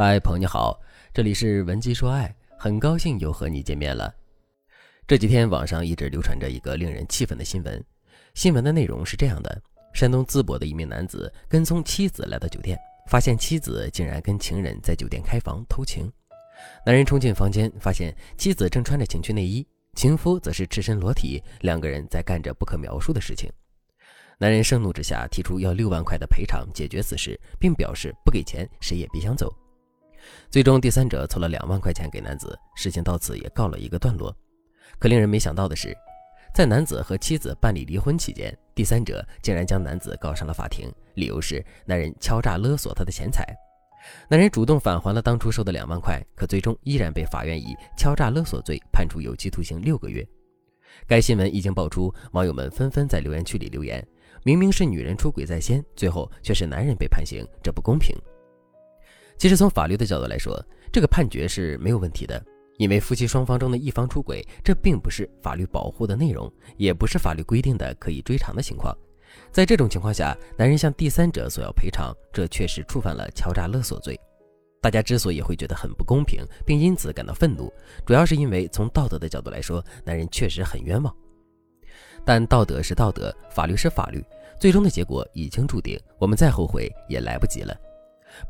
嗨，朋友你好，这里是文姬说爱，很高兴又和你见面了。这几天网上一直流传着一个令人气愤的新闻，新闻的内容是这样的：山东淄博的一名男子跟踪妻子来到酒店，发现妻子竟然跟情人在酒店开房偷情。男人冲进房间，发现妻子正穿着情趣内衣，情夫则是赤身裸体，两个人在干着不可描述的事情。男人盛怒之下提出要六万块的赔偿解决此事，并表示不给钱谁也别想走。最终，第三者凑了两万块钱给男子，事情到此也告了一个段落。可令人没想到的是，在男子和妻子办理离婚期间，第三者竟然将男子告上了法庭，理由是男人敲诈勒索他的钱财。男人主动返还了当初收的两万块，可最终依然被法院以敲诈勒索罪判处有期徒刑六个月。该新闻一经爆出，网友们纷纷在留言区里留言：明明是女人出轨在先，最后却是男人被判刑，这不公平。其实从法律的角度来说，这个判决是没有问题的，因为夫妻双方中的一方出轨，这并不是法律保护的内容，也不是法律规定的可以追偿的情况。在这种情况下，男人向第三者索要赔偿，这确实触犯了敲诈勒索罪。大家之所以会觉得很不公平，并因此感到愤怒，主要是因为从道德的角度来说，男人确实很冤枉。但道德是道德，法律是法律，最终的结果已经注定，我们再后悔也来不及了。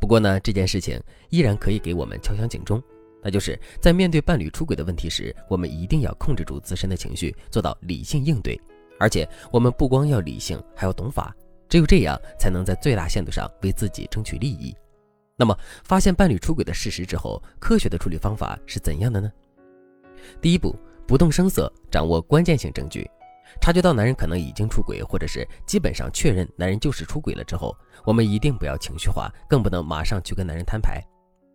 不过呢，这件事情依然可以给我们敲响警钟，那就是在面对伴侣出轨的问题时，我们一定要控制住自身的情绪，做到理性应对。而且，我们不光要理性，还要懂法，只有这样，才能在最大限度上为自己争取利益。那么，发现伴侣出轨的事实之后，科学的处理方法是怎样的呢？第一步，不动声色，掌握关键性证据。察觉到男人可能已经出轨，或者是基本上确认男人就是出轨了之后，我们一定不要情绪化，更不能马上去跟男人摊牌。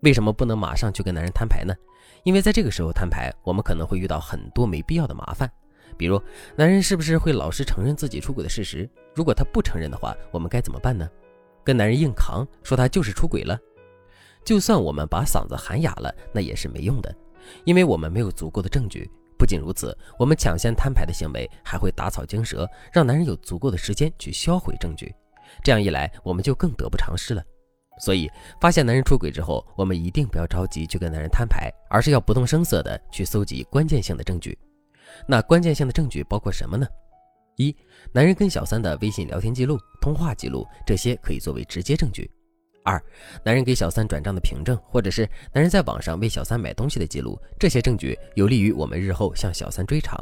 为什么不能马上去跟男人摊牌呢？因为在这个时候摊牌，我们可能会遇到很多没必要的麻烦。比如，男人是不是会老实承认自己出轨的事实？如果他不承认的话，我们该怎么办呢？跟男人硬扛，说他就是出轨了？就算我们把嗓子喊哑了，那也是没用的，因为我们没有足够的证据。不仅如此，我们抢先摊牌的行为还会打草惊蛇，让男人有足够的时间去销毁证据。这样一来，我们就更得不偿失了。所以，发现男人出轨之后，我们一定不要着急去跟男人摊牌，而是要不动声色的去搜集关键性的证据。那关键性的证据包括什么呢？一、男人跟小三的微信聊天记录、通话记录，这些可以作为直接证据。二、男人给小三转账的凭证，或者是男人在网上为小三买东西的记录，这些证据有利于我们日后向小三追偿。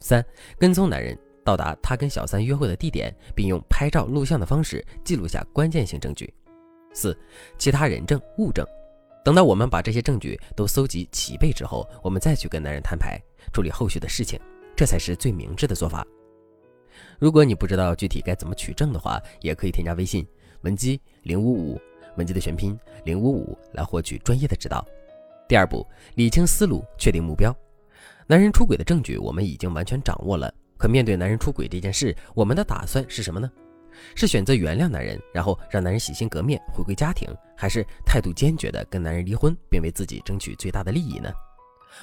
三、跟踪男人到达他跟小三约会的地点，并用拍照、录像的方式记录下关键性证据。四、其他人证、物证。等到我们把这些证据都搜集齐备之后，我们再去跟男人摊牌，处理后续的事情，这才是最明智的做法。如果你不知道具体该怎么取证的话，也可以添加微信文姬零五五。文姬的全拼零五五来获取专业的指导。第二步，理清思路，确定目标。男人出轨的证据我们已经完全掌握了，可面对男人出轨这件事，我们的打算是什么呢？是选择原谅男人，然后让男人洗心革面，回归家庭，还是态度坚决的跟男人离婚，并为自己争取最大的利益呢？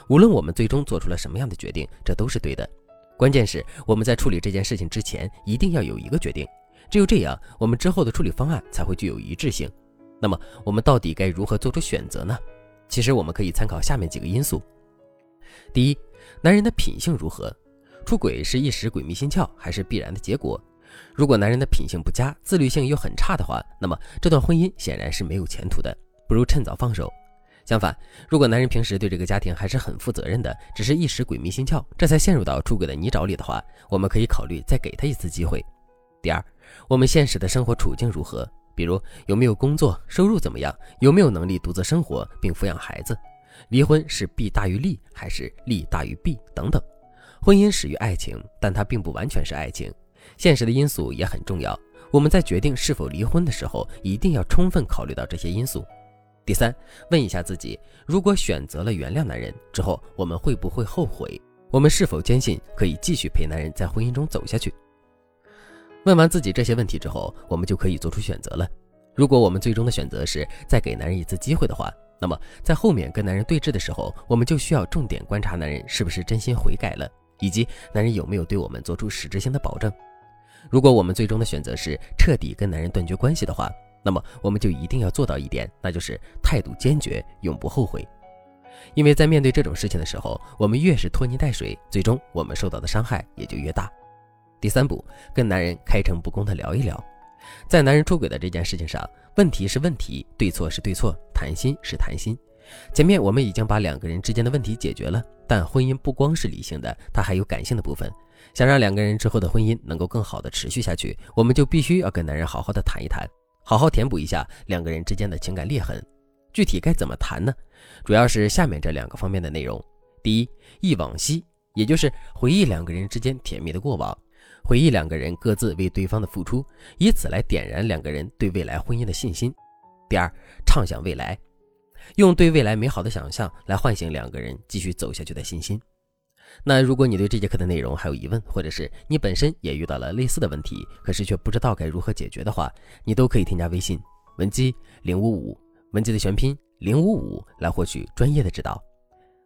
无论我们最终做出了什么样的决定，这都是对的。关键是我们在处理这件事情之前，一定要有一个决定，只有这样，我们之后的处理方案才会具有一致性。那么我们到底该如何做出选择呢？其实我们可以参考下面几个因素：第一，男人的品性如何？出轨是一时鬼迷心窍，还是必然的结果？如果男人的品性不佳，自律性又很差的话，那么这段婚姻显然是没有前途的，不如趁早放手。相反，如果男人平时对这个家庭还是很负责任的，只是一时鬼迷心窍，这才陷入到出轨的泥沼里的话，我们可以考虑再给他一次机会。第二，我们现实的生活处境如何？比如有没有工作，收入怎么样，有没有能力独自生活并抚养孩子？离婚是弊大于利，还是利大于弊？等等。婚姻始于爱情，但它并不完全是爱情，现实的因素也很重要。我们在决定是否离婚的时候，一定要充分考虑到这些因素。第三，问一下自己：如果选择了原谅男人之后，我们会不会后悔？我们是否坚信可以继续陪男人在婚姻中走下去？问完自己这些问题之后，我们就可以做出选择了。如果我们最终的选择是再给男人一次机会的话，那么在后面跟男人对峙的时候，我们就需要重点观察男人是不是真心悔改了，以及男人有没有对我们做出实质性的保证。如果我们最终的选择是彻底跟男人断绝关系的话，那么我们就一定要做到一点，那就是态度坚决，永不后悔。因为在面对这种事情的时候，我们越是拖泥带水，最终我们受到的伤害也就越大。第三步，跟男人开诚布公的聊一聊，在男人出轨的这件事情上，问题是问题，对错是对错，谈心是谈心。前面我们已经把两个人之间的问题解决了，但婚姻不光是理性的，它还有感性的部分。想让两个人之后的婚姻能够更好的持续下去，我们就必须要跟男人好好的谈一谈，好好填补一下两个人之间的情感裂痕。具体该怎么谈呢？主要是下面这两个方面的内容：第一，忆往昔，也就是回忆两个人之间甜蜜的过往，回忆两个人各自为对方的付出，以此来点燃两个人对未来婚姻的信心。第二，畅想未来，用对未来美好的想象来唤醒两个人继续走下去的信心。那如果你对这节课的内容还有疑问，或者是你本身也遇到了类似的问题，可是却不知道该如何解决的话，你都可以添加微信文姬零五五，文姬的全拼零五五来获取专业的指导。